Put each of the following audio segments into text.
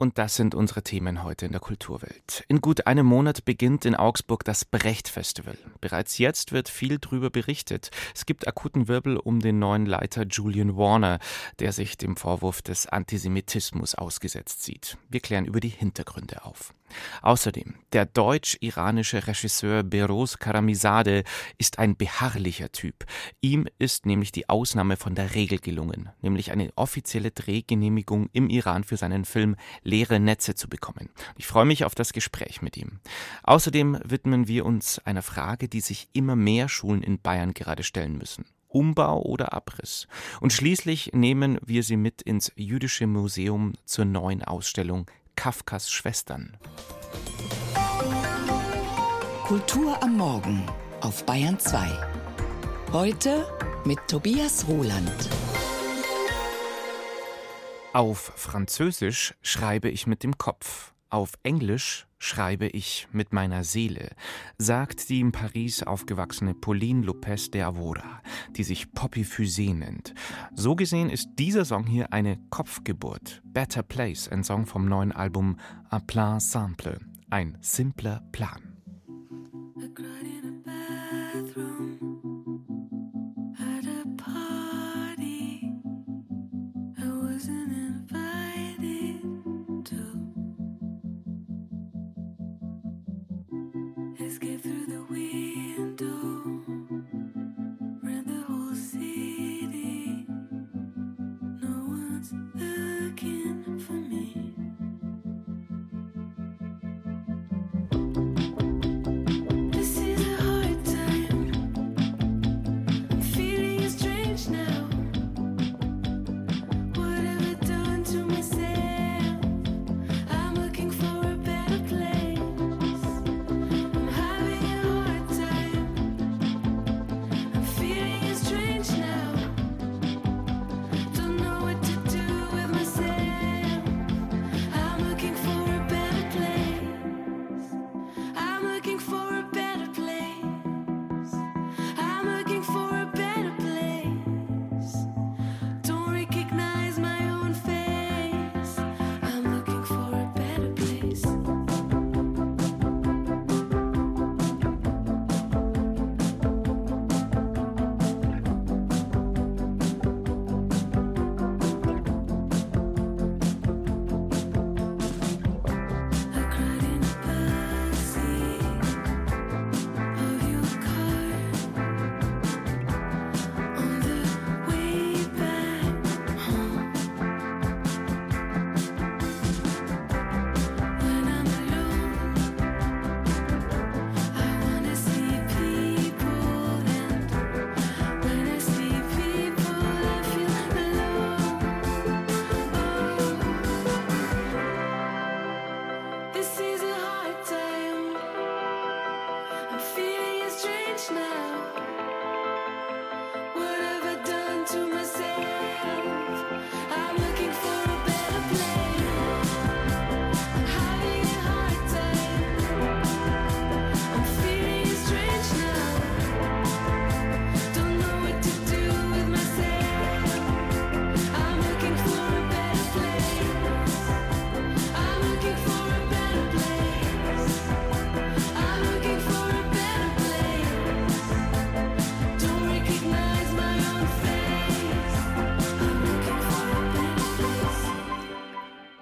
Und das sind unsere Themen heute in der Kulturwelt. In gut einem Monat beginnt in Augsburg das Brecht-Festival. Bereits jetzt wird viel darüber berichtet. Es gibt akuten Wirbel um den neuen Leiter Julian Warner, der sich dem Vorwurf des Antisemitismus ausgesetzt sieht. Wir klären über die Hintergründe auf. Außerdem, der deutsch-iranische Regisseur Beros Karamizadeh ist ein beharrlicher Typ. Ihm ist nämlich die Ausnahme von der Regel gelungen, nämlich eine offizielle Drehgenehmigung im Iran für seinen Film Leere Netze zu bekommen. Ich freue mich auf das Gespräch mit ihm. Außerdem widmen wir uns einer Frage, die sich immer mehr Schulen in Bayern gerade stellen müssen. Umbau oder Abriss. Und schließlich nehmen wir sie mit ins Jüdische Museum zur neuen Ausstellung Kafkas Schwestern. Kultur am Morgen auf Bayern 2. Heute mit Tobias Roland. Auf Französisch schreibe ich mit dem Kopf, auf Englisch schreibe ich mit meiner Seele, sagt die in Paris aufgewachsene Pauline Lopez de Avora, die sich Poppy Fusée nennt. So gesehen ist dieser Song hier eine Kopfgeburt. Better Place, ein Song vom neuen Album A Plan Simple, ein simpler Plan.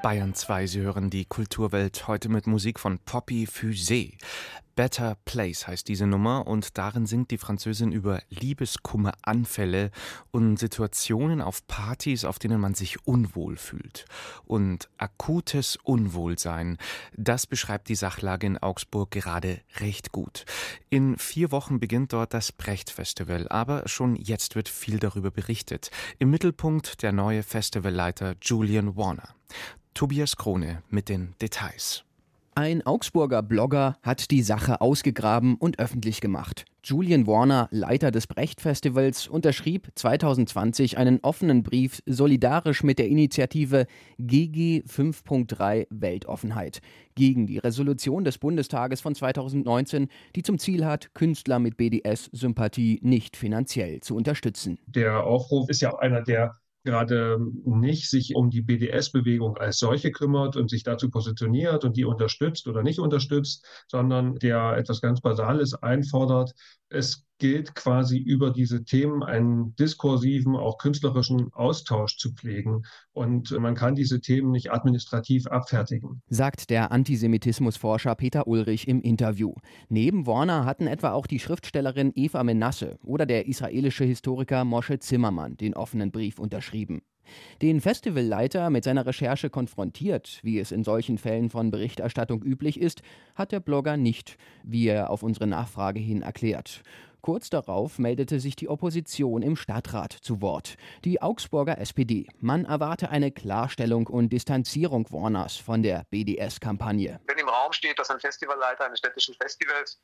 Bayern 2. Sie hören die Kulturwelt heute mit Musik von Poppy Fusée. Better Place heißt diese Nummer und darin singt die Französin über Liebeskummeranfälle und Situationen auf Partys, auf denen man sich unwohl fühlt. Und akutes Unwohlsein, das beschreibt die Sachlage in Augsburg gerade recht gut. In vier Wochen beginnt dort das Brecht-Festival, aber schon jetzt wird viel darüber berichtet. Im Mittelpunkt der neue Festivalleiter Julian Warner. Tobias Krone mit den Details. Ein Augsburger Blogger hat die Sache ausgegraben und öffentlich gemacht. Julian Warner, Leiter des Brecht-Festivals, unterschrieb 2020 einen offenen Brief solidarisch mit der Initiative GG 5.3 Weltoffenheit gegen die Resolution des Bundestages von 2019, die zum Ziel hat, Künstler mit BDS-Sympathie nicht finanziell zu unterstützen. Der Aufruf ist ja einer, der gerade nicht sich um die BDS-Bewegung als solche kümmert und sich dazu positioniert und die unterstützt oder nicht unterstützt, sondern der etwas ganz Basales einfordert. Es gilt quasi über diese Themen einen diskursiven, auch künstlerischen Austausch zu pflegen. Und man kann diese Themen nicht administrativ abfertigen. Sagt der Antisemitismusforscher Peter Ulrich im Interview. Neben Warner hatten etwa auch die Schriftstellerin Eva Menasse oder der israelische Historiker Moshe Zimmermann den offenen Brief unterschrieben. Den Festivalleiter mit seiner Recherche konfrontiert, wie es in solchen Fällen von Berichterstattung üblich ist, hat der Blogger nicht, wie er auf unsere Nachfrage hin erklärt. Kurz darauf meldete sich die Opposition im Stadtrat zu Wort. Die Augsburger SPD. Man erwarte eine Klarstellung und Distanzierung Warners von der BDS-Kampagne. Wenn im Raum steht, dass ein Festivalleiter eines städtischen Festivals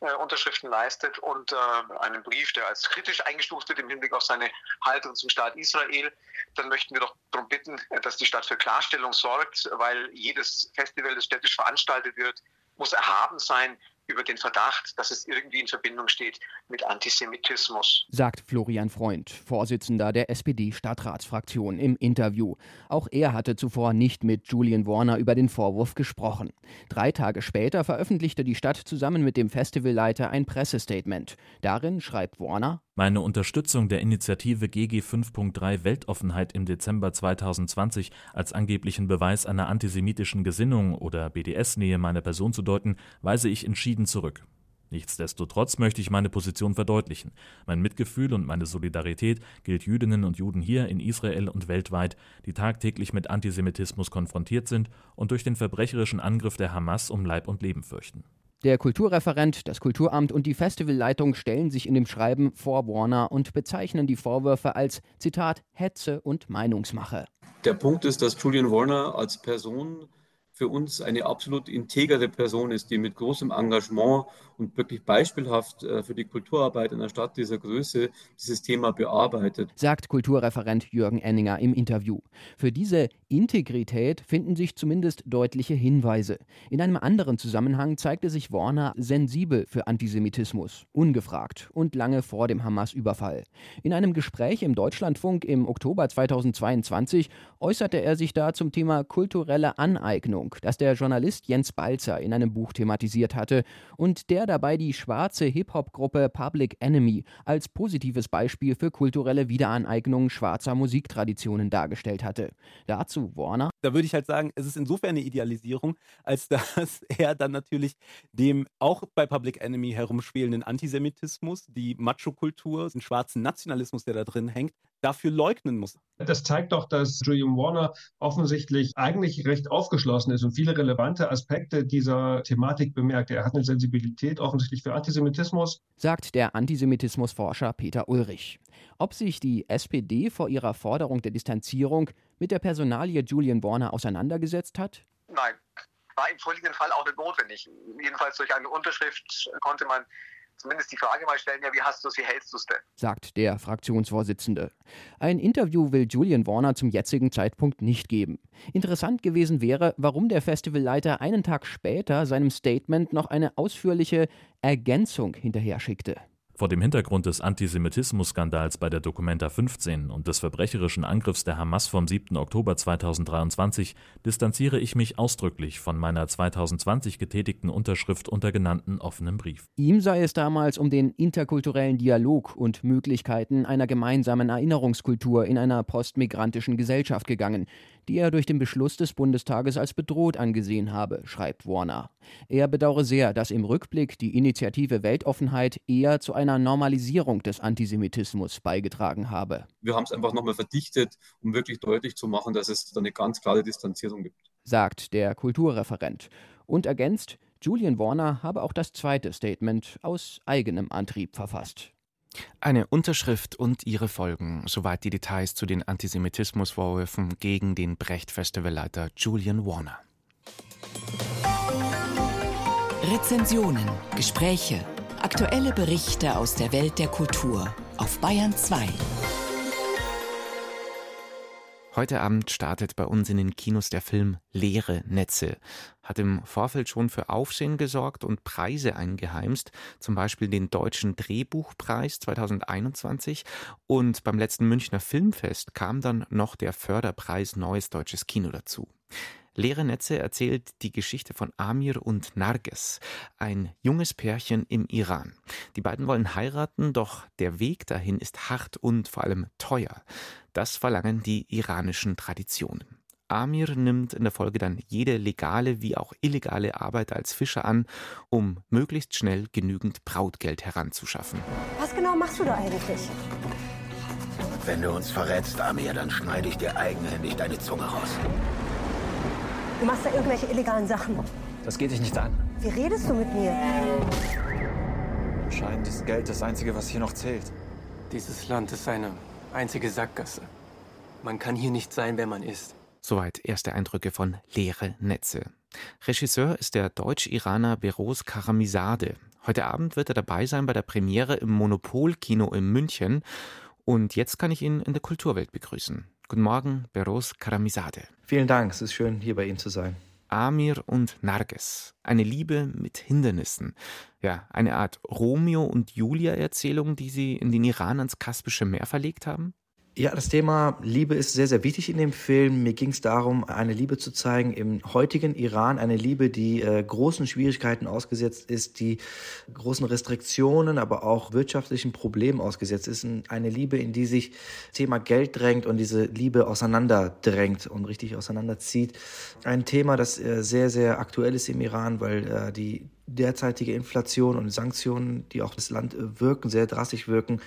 äh, Unterschriften leistet und äh, einen Brief, der als kritisch eingestuft wird im Hinblick auf seine Haltung zum Staat Israel, dann möchten wir doch darum bitten, dass die Stadt für Klarstellung sorgt, weil jedes Festival, das städtisch veranstaltet wird, muss erhaben sein über den Verdacht, dass es irgendwie in Verbindung steht mit Antisemitismus. Sagt Florian Freund, Vorsitzender der SPD-Stadtratsfraktion im Interview. Auch er hatte zuvor nicht mit Julian Warner über den Vorwurf gesprochen. Drei Tage später veröffentlichte die Stadt zusammen mit dem Festivalleiter ein Pressestatement. Darin schreibt Warner, meine Unterstützung der Initiative GG 5.3 Weltoffenheit im Dezember 2020 als angeblichen Beweis einer antisemitischen Gesinnung oder BDS-Nähe meiner Person zu deuten, weise ich entschieden zurück. Nichtsdestotrotz möchte ich meine Position verdeutlichen. Mein Mitgefühl und meine Solidarität gilt Jüdinnen und Juden hier in Israel und weltweit, die tagtäglich mit Antisemitismus konfrontiert sind und durch den verbrecherischen Angriff der Hamas um Leib und Leben fürchten. Der Kulturreferent, das Kulturamt und die Festivalleitung stellen sich in dem Schreiben vor Warner und bezeichnen die Vorwürfe als Zitat Hetze und Meinungsmache. Der Punkt ist, dass Julian Warner als Person für uns eine absolut integere Person ist, die mit großem Engagement und wirklich beispielhaft äh, für die Kulturarbeit in einer Stadt dieser Größe dieses Thema bearbeitet. Sagt Kulturreferent Jürgen Enninger im Interview. Für diese Integrität finden sich zumindest deutliche Hinweise. In einem anderen Zusammenhang zeigte sich Warner sensibel für Antisemitismus, ungefragt und lange vor dem Hamas-Überfall. In einem Gespräch im Deutschlandfunk im Oktober 2022 äußerte er sich da zum Thema kulturelle Aneignung das der Journalist Jens Balzer in einem Buch thematisiert hatte und der dabei die schwarze Hip-Hop-Gruppe Public Enemy als positives Beispiel für kulturelle Wiederaneignung schwarzer Musiktraditionen dargestellt hatte. Dazu Warner. Da würde ich halt sagen, es ist insofern eine Idealisierung, als dass er dann natürlich dem auch bei Public Enemy herumschwelenden Antisemitismus, die Macho-Kultur, den schwarzen Nationalismus, der da drin hängt, dafür leugnen muss. Das zeigt doch, dass Julian Warner offensichtlich eigentlich recht aufgeschlossen ist und viele relevante Aspekte dieser Thematik bemerkt. Er hat eine Sensibilität offensichtlich für Antisemitismus. Sagt der Antisemitismusforscher Peter Ulrich. Ob sich die SPD vor ihrer Forderung der Distanzierung mit der Personalie Julian Warner auseinandergesetzt hat? Nein, war im vorliegenden Fall auch nicht notwendig. Jedenfalls durch eine Unterschrift konnte man zumindest die Frage mal stellen, ja, wie hast du es, wie hältst du es denn? Sagt der Fraktionsvorsitzende. Ein Interview will Julian Warner zum jetzigen Zeitpunkt nicht geben. Interessant gewesen wäre, warum der Festivalleiter einen Tag später seinem Statement noch eine ausführliche Ergänzung hinterher schickte. Vor dem Hintergrund des Antisemitismus-Skandals bei der Documenta 15 und des verbrecherischen Angriffs der Hamas vom 7. Oktober 2023 distanziere ich mich ausdrücklich von meiner 2020 getätigten Unterschrift unter genannten offenen Brief. Ihm sei es damals um den interkulturellen Dialog und Möglichkeiten einer gemeinsamen Erinnerungskultur in einer postmigrantischen Gesellschaft gegangen, die er durch den Beschluss des Bundestages als bedroht angesehen habe, schreibt Warner. Er bedauere sehr, dass im Rückblick die Initiative Weltoffenheit eher zu einer Normalisierung des Antisemitismus beigetragen habe. Wir haben es einfach nochmal verdichtet, um wirklich deutlich zu machen, dass es da eine ganz klare Distanzierung gibt. Sagt der Kulturreferent und ergänzt, Julian Warner habe auch das zweite Statement aus eigenem Antrieb verfasst. Eine Unterschrift und ihre Folgen, soweit die Details zu den Antisemitismusvorwürfen gegen den Brecht-Festivalleiter Julian Warner. Rezensionen, Gespräche, aktuelle Berichte aus der Welt der Kultur auf Bayern 2. Heute Abend startet bei uns in den Kinos der Film Leere Netze. Hat im Vorfeld schon für Aufsehen gesorgt und Preise eingeheimst, zum Beispiel den Deutschen Drehbuchpreis 2021 und beim letzten Münchner Filmfest kam dann noch der Förderpreis Neues Deutsches Kino dazu. Leere Netze erzählt die Geschichte von Amir und Narges, ein junges Pärchen im Iran. Die beiden wollen heiraten, doch der Weg dahin ist hart und vor allem teuer. Das verlangen die iranischen Traditionen. Amir nimmt in der Folge dann jede legale wie auch illegale Arbeit als Fischer an, um möglichst schnell genügend Brautgeld heranzuschaffen. Was genau machst du da eigentlich? Wenn du uns verrätst, Amir, dann schneide ich dir eigenhändig deine Zunge raus. Du machst da irgendwelche illegalen Sachen. Das geht dich nicht an. Wie redest du mit mir? Anscheinend ist Geld das Einzige, was hier noch zählt. Dieses Land ist eine einzige Sackgasse. Man kann hier nicht sein, wer man ist. Soweit erste Eindrücke von Leere Netze. Regisseur ist der Deutsch-Iraner Beros Karamizade. Heute Abend wird er dabei sein bei der Premiere im Monopol-Kino in München. Und jetzt kann ich ihn in der Kulturwelt begrüßen. Guten Morgen, Beros Karamizade. Vielen Dank, es ist schön, hier bei Ihnen zu sein. Amir und Narges. Eine Liebe mit Hindernissen. Ja, eine Art Romeo und Julia Erzählung, die Sie in den Iran ans Kaspische Meer verlegt haben? Ja, das Thema Liebe ist sehr, sehr wichtig in dem Film. Mir ging es darum, eine Liebe zu zeigen im heutigen Iran, eine Liebe, die äh, großen Schwierigkeiten ausgesetzt ist, die großen Restriktionen, aber auch wirtschaftlichen Problemen ausgesetzt ist. Eine Liebe, in die sich Thema Geld drängt und diese Liebe auseinanderdrängt und richtig auseinanderzieht. Ein Thema, das äh, sehr, sehr aktuell ist im Iran, weil äh, die derzeitige Inflation und Sanktionen, die auch das Land äh, wirken, sehr drastisch wirken,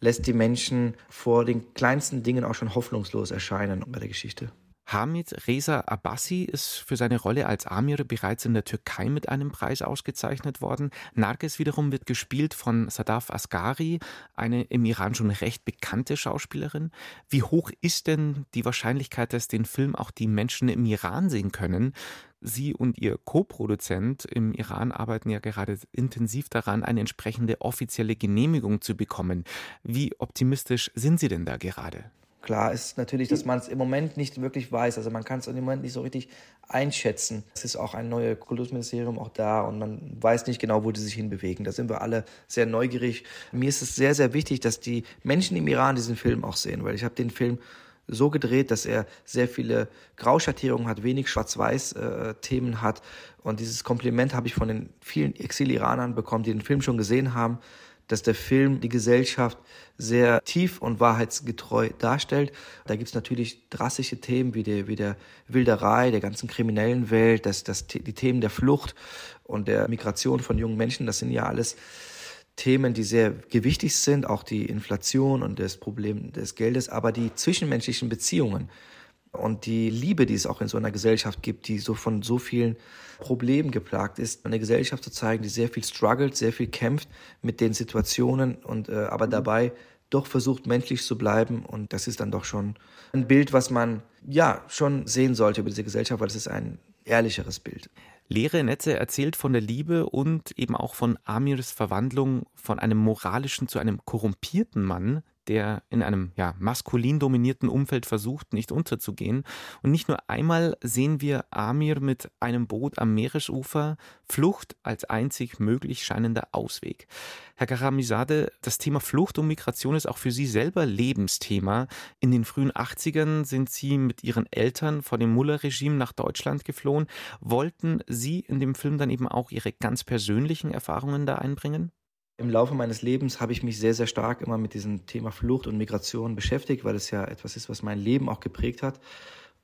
lässt die Menschen vor den kleinsten Dingen auch schon hoffnungslos erscheinen bei der Geschichte. Hamid Reza Abbasi ist für seine Rolle als Amir bereits in der Türkei mit einem Preis ausgezeichnet worden. Narges wiederum wird gespielt von Sadaf Asghari, eine im Iran schon recht bekannte Schauspielerin. Wie hoch ist denn die Wahrscheinlichkeit, dass den Film auch die Menschen im Iran sehen können? Sie und Ihr Co-Produzent im Iran arbeiten ja gerade intensiv daran, eine entsprechende offizielle Genehmigung zu bekommen. Wie optimistisch sind Sie denn da gerade? Klar ist natürlich, dass man es im Moment nicht wirklich weiß. Also man kann es im Moment nicht so richtig einschätzen. Es ist auch ein neues Kultusministerium auch da und man weiß nicht genau, wo die sich hinbewegen. Da sind wir alle sehr neugierig. Mir ist es sehr, sehr wichtig, dass die Menschen im Iran diesen Film auch sehen, weil ich habe den Film so gedreht, dass er sehr viele Grauschattierungen hat, wenig Schwarz-Weiß-Themen äh, hat. Und dieses Kompliment habe ich von den vielen Exil-Iranern bekommen, die den Film schon gesehen haben, dass der Film die Gesellschaft sehr tief und wahrheitsgetreu darstellt. Da gibt es natürlich drastische Themen wie der, wie der Wilderei, der ganzen kriminellen Welt, das, das, die Themen der Flucht und der Migration von jungen Menschen. Das sind ja alles Themen, die sehr gewichtig sind, auch die Inflation und das Problem des Geldes, aber die zwischenmenschlichen Beziehungen und die Liebe, die es auch in so einer Gesellschaft gibt, die so von so vielen Problemen geplagt ist, eine Gesellschaft zu zeigen, die sehr viel struggelt, sehr viel kämpft mit den Situationen und äh, aber mhm. dabei doch versucht menschlich zu bleiben und das ist dann doch schon ein Bild, was man ja schon sehen sollte über diese Gesellschaft, weil es ist ein ehrlicheres Bild. Leere Netze erzählt von der Liebe und eben auch von Amirs Verwandlung von einem moralischen zu einem korrumpierten Mann, der in einem ja, maskulin dominierten Umfeld versucht, nicht unterzugehen. Und nicht nur einmal sehen wir Amir mit einem Boot am Meeresufer, Flucht als einzig möglich scheinender Ausweg. Herr Karamizade, das Thema Flucht und Migration ist auch für Sie selber Lebensthema. In den frühen 80ern sind Sie mit Ihren Eltern vor dem Mullah-Regime nach Deutschland geflohen. Wollten Sie in dem Film dann eben auch Ihre ganz persönlichen Erfahrungen da einbringen? Im Laufe meines Lebens habe ich mich sehr, sehr stark immer mit diesem Thema Flucht und Migration beschäftigt, weil es ja etwas ist, was mein Leben auch geprägt hat.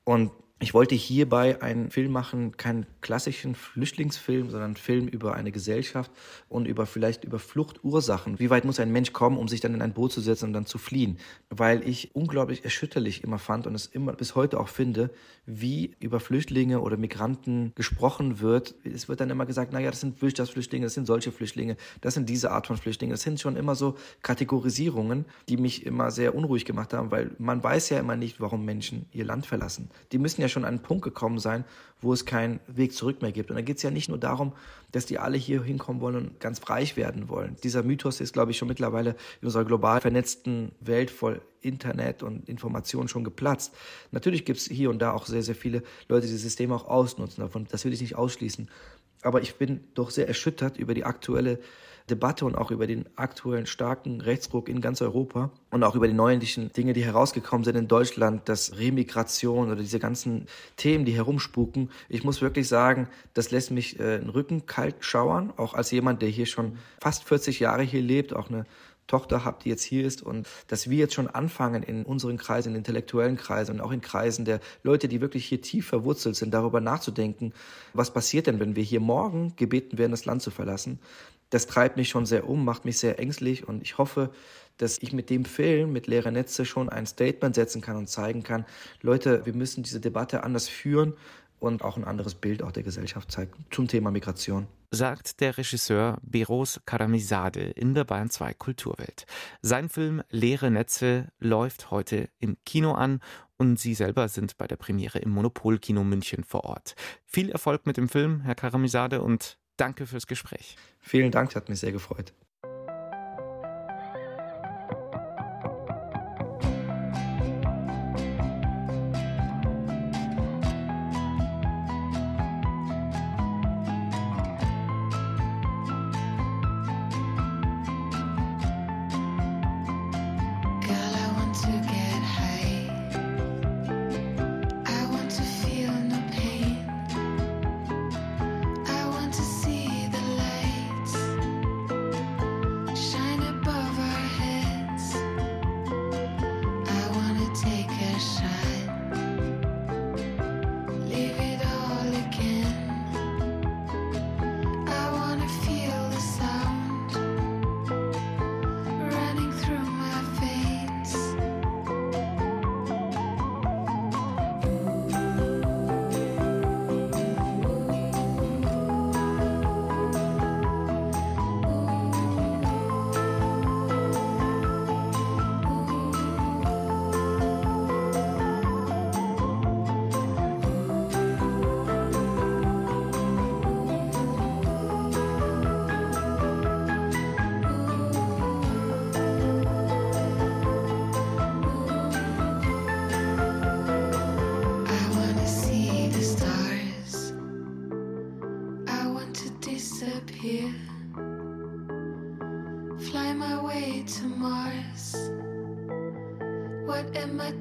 Und ich wollte hierbei einen Film machen, keinen klassischen Flüchtlingsfilm, sondern einen Film über eine Gesellschaft und über vielleicht über Fluchtursachen. Wie weit muss ein Mensch kommen, um sich dann in ein Boot zu setzen und dann zu fliehen? Weil ich unglaublich erschütterlich immer fand und es immer bis heute auch finde, wie über Flüchtlinge oder Migranten gesprochen wird. Es wird dann immer gesagt, naja, das sind Wirtschaftsflüchtlinge, das sind solche Flüchtlinge, das sind diese Art von Flüchtlinge. Das sind schon immer so Kategorisierungen, die mich immer sehr unruhig gemacht haben, weil man weiß ja immer nicht, warum Menschen ihr Land verlassen. Die müssen ja ja schon an einen Punkt gekommen sein, wo es keinen Weg zurück mehr gibt. Und da geht es ja nicht nur darum, dass die alle hier hinkommen wollen und ganz reich werden wollen. Dieser Mythos ist, glaube ich, schon mittlerweile in unserer global vernetzten Welt voll Internet und Informationen schon geplatzt. Natürlich gibt es hier und da auch sehr, sehr viele Leute, die das System auch ausnutzen. Davon, das will ich nicht ausschließen. Aber ich bin doch sehr erschüttert über die aktuelle Debatte und auch über den aktuellen starken Rechtsruck in ganz Europa und auch über die neuerlichen Dinge, die herausgekommen sind in Deutschland, das Remigration oder diese ganzen Themen, die herumspuken. Ich muss wirklich sagen, das lässt mich äh, den Rücken kalt schauern, auch als jemand, der hier schon fast 40 Jahre hier lebt, auch eine Tochter habe, die jetzt hier ist und dass wir jetzt schon anfangen in unseren Kreisen, in intellektuellen Kreisen und auch in Kreisen der Leute, die wirklich hier tief verwurzelt sind, darüber nachzudenken, was passiert denn, wenn wir hier morgen gebeten werden, das Land zu verlassen. Das treibt mich schon sehr um, macht mich sehr ängstlich und ich hoffe, dass ich mit dem Film, mit leere Netze schon ein Statement setzen kann und zeigen kann, Leute, wir müssen diese Debatte anders führen und auch ein anderes Bild auch der Gesellschaft zeigen zum Thema Migration sagt der Regisseur Beros Karamizade in der Bayern 2 Kulturwelt. Sein Film Leere Netze läuft heute im Kino an und Sie selber sind bei der Premiere im Monopolkino München vor Ort. Viel Erfolg mit dem Film, Herr Karamizade, und danke fürs Gespräch. Vielen Dank, hat mich sehr gefreut.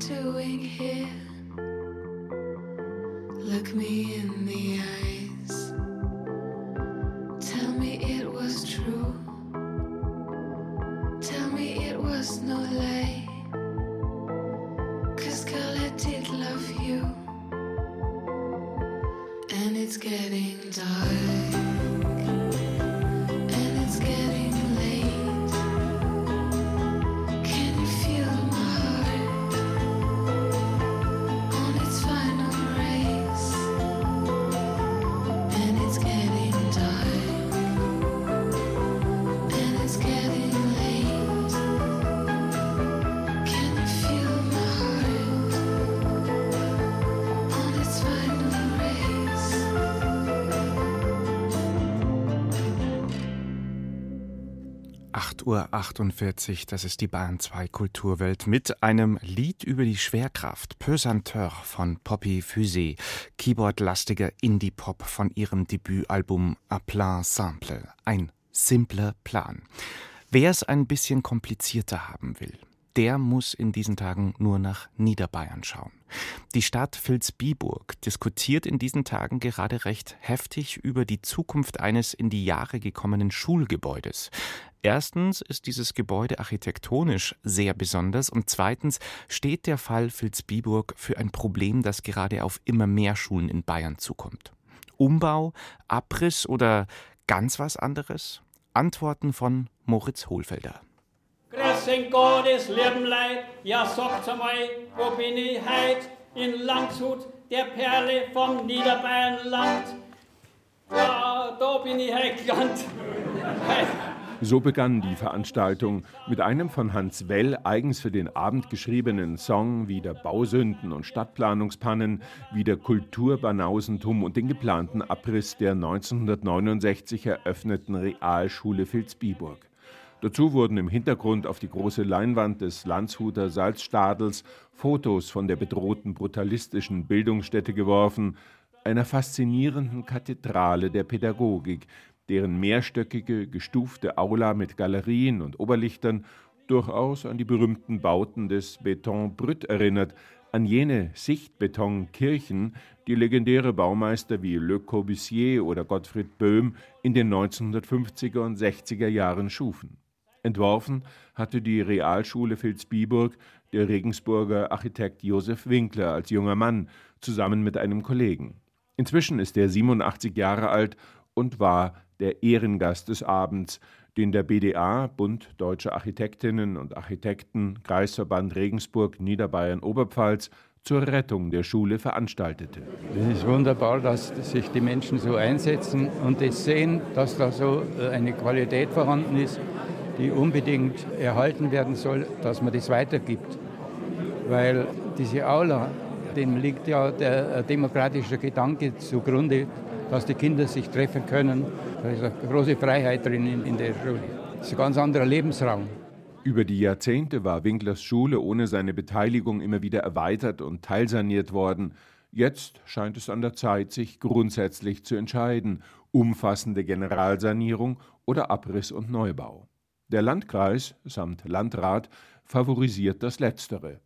doing here? Uhr, 48, das ist die Bahn 2 Kulturwelt mit einem Lied über die Schwerkraft, Pesanteur von Poppy Fusée, Keyboardlastiger Indie-Pop von ihrem Debütalbum A Plan Simple, ein simpler Plan. Wer es ein bisschen komplizierter haben will, der muss in diesen Tagen nur nach Niederbayern schauen. Die Stadt Vilsbiburg diskutiert in diesen Tagen gerade recht heftig über die Zukunft eines in die Jahre gekommenen Schulgebäudes. Erstens ist dieses Gebäude architektonisch sehr besonders und zweitens steht der Fall Vilsbiburg für ein Problem, das gerade auf immer mehr Schulen in Bayern zukommt. Umbau, Abriss oder ganz was anderes? Antworten von Moritz Hohlfelder. Grüß Gottes Lebenleid, ja sagt's einmal, wo bin ich heit? In Landshut, der Perle vom Niederbayernland. Ja, da bin ich heut gelandet. So begann die Veranstaltung mit einem von Hans Well eigens für den Abend geschriebenen Song wie der Bausünden und Stadtplanungspannen, wie der Kulturbanausentum und den geplanten Abriss der 1969 eröffneten Realschule Vilsbiburg. Dazu wurden im Hintergrund auf die große Leinwand des Landshuter Salzstadels Fotos von der bedrohten brutalistischen Bildungsstätte geworfen, einer faszinierenden Kathedrale der Pädagogik, deren mehrstöckige, gestufte Aula mit Galerien und Oberlichtern durchaus an die berühmten Bauten des Beton Brütt erinnert, an jene Sichtbetonkirchen, die legendäre Baumeister wie Le Corbusier oder Gottfried Böhm in den 1950er und 60er Jahren schufen. Entworfen hatte die Realschule Vilsbiburg der Regensburger Architekt Josef Winkler als junger Mann zusammen mit einem Kollegen. Inzwischen ist er 87 Jahre alt und war der Ehrengast des Abends, den der BDA, Bund Deutscher Architektinnen und Architekten, Kreisverband Regensburg, Niederbayern, Oberpfalz, zur Rettung der Schule veranstaltete. Es ist wunderbar, dass sich die Menschen so einsetzen und es sehen, dass da so äh, eine Qualität vorhanden ist, die unbedingt erhalten werden soll, dass man das weitergibt. Weil diese Aula, dem liegt ja der äh, demokratische Gedanke zugrunde, dass die Kinder sich treffen können. Da ist eine große Freiheit drin in, in der Schule. Das ist ein ganz anderer Lebensraum. Über die Jahrzehnte war Winklers Schule ohne seine Beteiligung immer wieder erweitert und teilsaniert worden. Jetzt scheint es an der Zeit, sich grundsätzlich zu entscheiden: umfassende Generalsanierung oder Abriss und Neubau. Der Landkreis samt Landrat favorisiert das Letztere.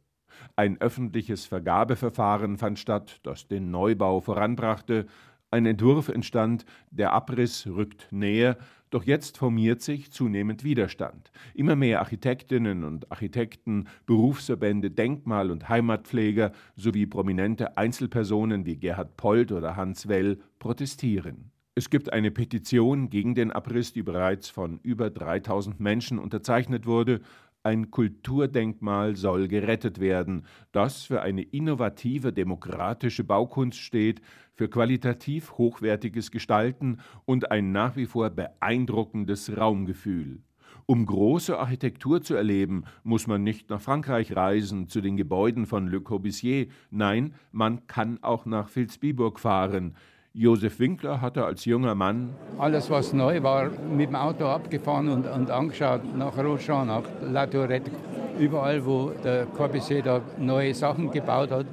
Ein öffentliches Vergabeverfahren fand statt, das den Neubau voranbrachte, ein Entwurf entstand, der Abriss rückt näher, doch jetzt formiert sich zunehmend Widerstand. Immer mehr Architektinnen und Architekten, Berufsverbände, Denkmal- und Heimatpfleger sowie prominente Einzelpersonen wie Gerhard Polt oder Hans Well protestieren. Es gibt eine Petition gegen den Abriss, die bereits von über 3000 Menschen unterzeichnet wurde. Ein Kulturdenkmal soll gerettet werden, das für eine innovative demokratische Baukunst steht, für qualitativ hochwertiges Gestalten und ein nach wie vor beeindruckendes Raumgefühl. Um große Architektur zu erleben, muss man nicht nach Frankreich reisen, zu den Gebäuden von Le Corbusier. Nein, man kann auch nach Vilsbiburg fahren. Josef Winkler hatte als junger Mann alles, was neu war, mit dem Auto abgefahren und, und angeschaut nach Rochon, nach La Tourette, überall, wo der Corbusier da neue Sachen gebaut hat.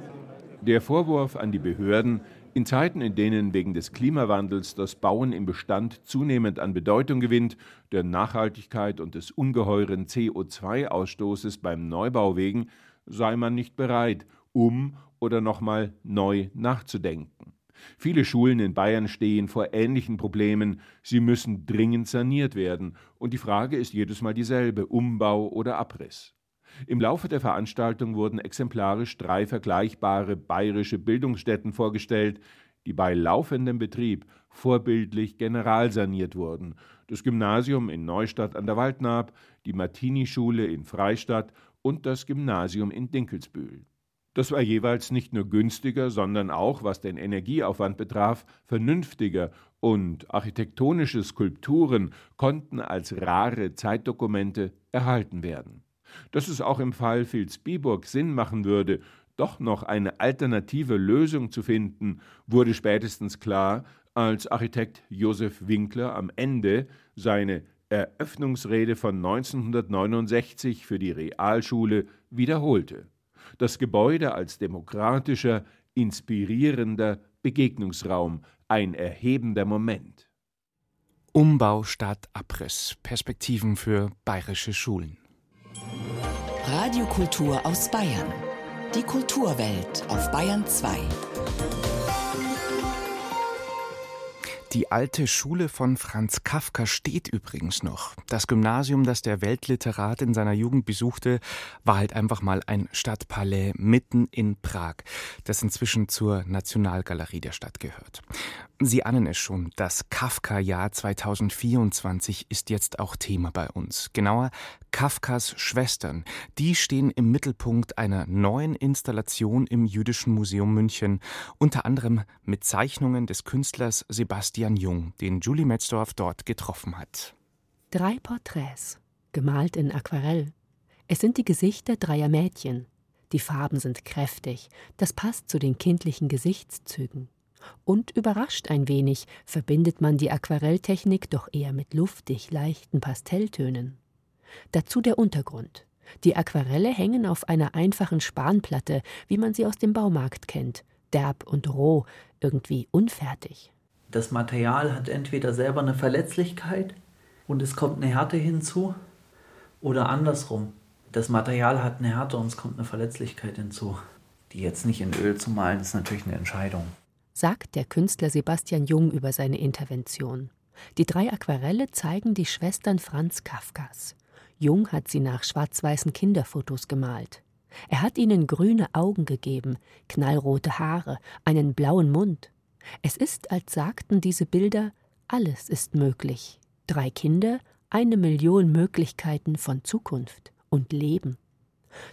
Der Vorwurf an die Behörden, in Zeiten, in denen wegen des Klimawandels das Bauen im Bestand zunehmend an Bedeutung gewinnt, der Nachhaltigkeit und des ungeheuren CO2-Ausstoßes beim Neubau wegen, sei man nicht bereit, um oder nochmal neu nachzudenken. Viele Schulen in Bayern stehen vor ähnlichen Problemen. Sie müssen dringend saniert werden. Und die Frage ist jedes Mal dieselbe: Umbau oder Abriss. Im Laufe der Veranstaltung wurden exemplarisch drei vergleichbare bayerische Bildungsstätten vorgestellt, die bei laufendem Betrieb vorbildlich generalsaniert wurden. Das Gymnasium in Neustadt an der Waldnaab, die Martini-Schule in Freistadt und das Gymnasium in Dinkelsbühl. Das war jeweils nicht nur günstiger, sondern auch, was den Energieaufwand betraf, vernünftiger und architektonische Skulpturen konnten als rare Zeitdokumente erhalten werden. Dass es auch im Fall Vilsbiburg Sinn machen würde, doch noch eine alternative Lösung zu finden, wurde spätestens klar, als Architekt Josef Winkler am Ende seine Eröffnungsrede von 1969 für die Realschule wiederholte das Gebäude als demokratischer, inspirierender Begegnungsraum, ein erhebender Moment. Umbau statt Abriss. Perspektiven für bayerische Schulen. Radiokultur aus Bayern. Die Kulturwelt auf Bayern 2. Die alte Schule von Franz Kafka steht übrigens noch. Das Gymnasium, das der Weltliterat in seiner Jugend besuchte, war halt einfach mal ein Stadtpalais mitten in Prag, das inzwischen zur Nationalgalerie der Stadt gehört. Sie ahnen es schon, das Kafka-Jahr 2024 ist jetzt auch Thema bei uns. Genauer Kafkas Schwestern. Die stehen im Mittelpunkt einer neuen Installation im Jüdischen Museum München, unter anderem mit Zeichnungen des Künstlers Sebastian Jung, den Julie Metzdorf dort getroffen hat. Drei Porträts, gemalt in Aquarell. Es sind die Gesichter dreier Mädchen. Die Farben sind kräftig, das passt zu den kindlichen Gesichtszügen. Und überrascht ein wenig, verbindet man die Aquarelltechnik doch eher mit luftig leichten Pastelltönen. Dazu der Untergrund. Die Aquarelle hängen auf einer einfachen Spanplatte, wie man sie aus dem Baumarkt kennt, derb und roh, irgendwie unfertig. Das Material hat entweder selber eine Verletzlichkeit und es kommt eine Härte hinzu oder andersrum. Das Material hat eine Härte und es kommt eine Verletzlichkeit hinzu. Die jetzt nicht in Öl zu malen, ist natürlich eine Entscheidung. Sagt der Künstler Sebastian Jung über seine Intervention. Die drei Aquarelle zeigen die Schwestern Franz Kafkas. Jung hat sie nach schwarz-weißen Kinderfotos gemalt. Er hat ihnen grüne Augen gegeben, knallrote Haare, einen blauen Mund. Es ist, als sagten diese Bilder, alles ist möglich. Drei Kinder, eine Million Möglichkeiten von Zukunft und Leben.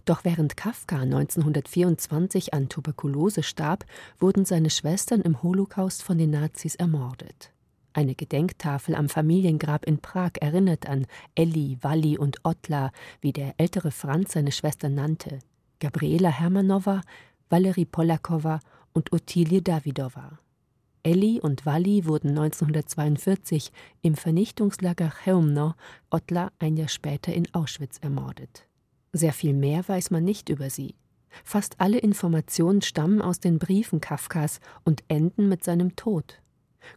Doch während Kafka 1924 an Tuberkulose starb, wurden seine Schwestern im Holocaust von den Nazis ermordet. Eine Gedenktafel am Familiengrab in Prag erinnert an Elli, Walli und Ottla, wie der ältere Franz seine Schwestern nannte, Gabriela Hermanova, Valerie Polakowa und Ottilie Davidova. Elli und Walli wurden 1942 im Vernichtungslager Chełmno, Ottla ein Jahr später in Auschwitz ermordet. Sehr viel mehr weiß man nicht über sie. Fast alle Informationen stammen aus den Briefen Kafkas und enden mit seinem Tod.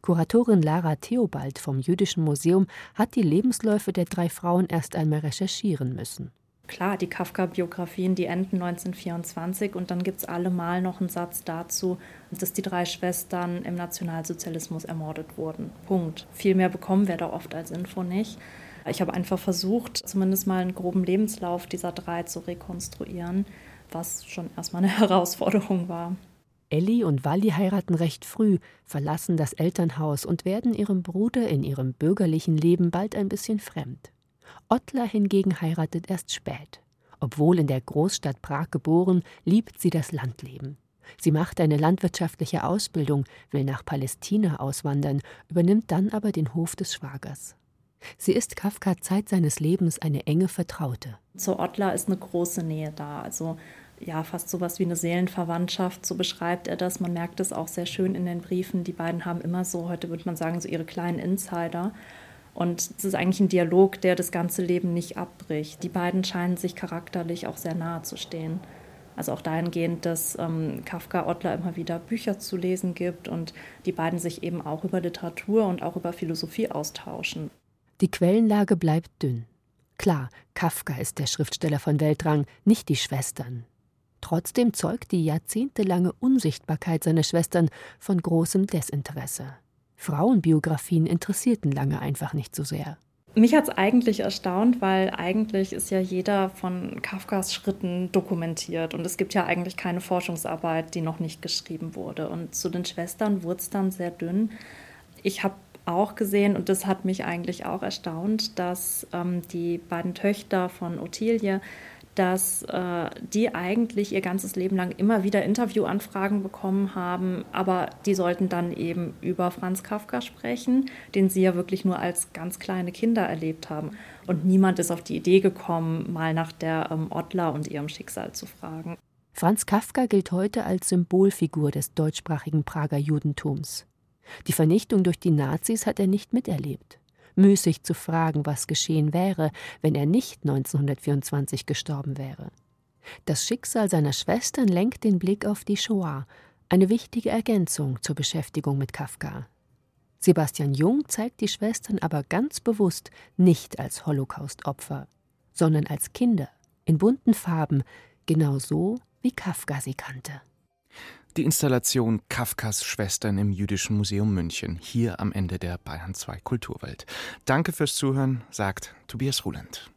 Kuratorin Lara Theobald vom Jüdischen Museum hat die Lebensläufe der drei Frauen erst einmal recherchieren müssen. Klar, die Kafka-Biografien, die enden 1924 und dann gibt es allemal noch einen Satz dazu, dass die drei Schwestern im Nationalsozialismus ermordet wurden. Punkt. Viel mehr bekommen wir da oft als Info nicht. Ich habe einfach versucht, zumindest mal einen groben Lebenslauf dieser drei zu rekonstruieren, was schon erstmal eine Herausforderung war. Elli und Walli heiraten recht früh, verlassen das Elternhaus und werden ihrem Bruder in ihrem bürgerlichen Leben bald ein bisschen fremd. Ottler hingegen heiratet erst spät. Obwohl in der Großstadt Prag geboren, liebt sie das Landleben. Sie macht eine landwirtschaftliche Ausbildung, will nach Palästina auswandern, übernimmt dann aber den Hof des Schwagers. Sie ist Kafka Zeit seines Lebens eine enge Vertraute. Zu Ottler ist eine große Nähe da, also ja, fast sowas wie eine Seelenverwandtschaft, so beschreibt er das. Man merkt es auch sehr schön in den Briefen. Die beiden haben immer so, heute würde man sagen, so ihre kleinen Insider. Und es ist eigentlich ein Dialog, der das ganze Leben nicht abbricht. Die beiden scheinen sich charakterlich auch sehr nahe zu stehen. Also auch dahingehend, dass ähm, Kafka Ottler immer wieder Bücher zu lesen gibt und die beiden sich eben auch über Literatur und auch über Philosophie austauschen. Die Quellenlage bleibt dünn. Klar, Kafka ist der Schriftsteller von Weltrang, nicht die Schwestern. Trotzdem zeugt die jahrzehntelange Unsichtbarkeit seiner Schwestern von großem Desinteresse. Frauenbiografien interessierten lange einfach nicht so sehr. Mich hat es eigentlich erstaunt, weil eigentlich ist ja jeder von Kafkas Schritten dokumentiert und es gibt ja eigentlich keine Forschungsarbeit, die noch nicht geschrieben wurde. Und zu den Schwestern wurde es dann sehr dünn. Ich habe auch gesehen, und das hat mich eigentlich auch erstaunt, dass ähm, die beiden Töchter von Ottilie dass äh, die eigentlich ihr ganzes Leben lang immer wieder Interviewanfragen bekommen haben, aber die sollten dann eben über Franz Kafka sprechen, den sie ja wirklich nur als ganz kleine Kinder erlebt haben. Und niemand ist auf die Idee gekommen, mal nach der ähm, Ottler und ihrem Schicksal zu fragen. Franz Kafka gilt heute als Symbolfigur des deutschsprachigen Prager Judentums. Die Vernichtung durch die Nazis hat er nicht miterlebt müßig zu fragen, was geschehen wäre, wenn er nicht 1924 gestorben wäre. Das Schicksal seiner Schwestern lenkt den Blick auf die Shoah, eine wichtige Ergänzung zur Beschäftigung mit Kafka. Sebastian Jung zeigt die Schwestern aber ganz bewusst nicht als Holocaust-Opfer, sondern als Kinder in bunten Farben, genau so wie Kafka sie kannte die Installation Kafkas Schwestern im Jüdischen Museum München, hier am Ende der Bayern 2 Kulturwelt. Danke fürs Zuhören, sagt Tobias Ruland.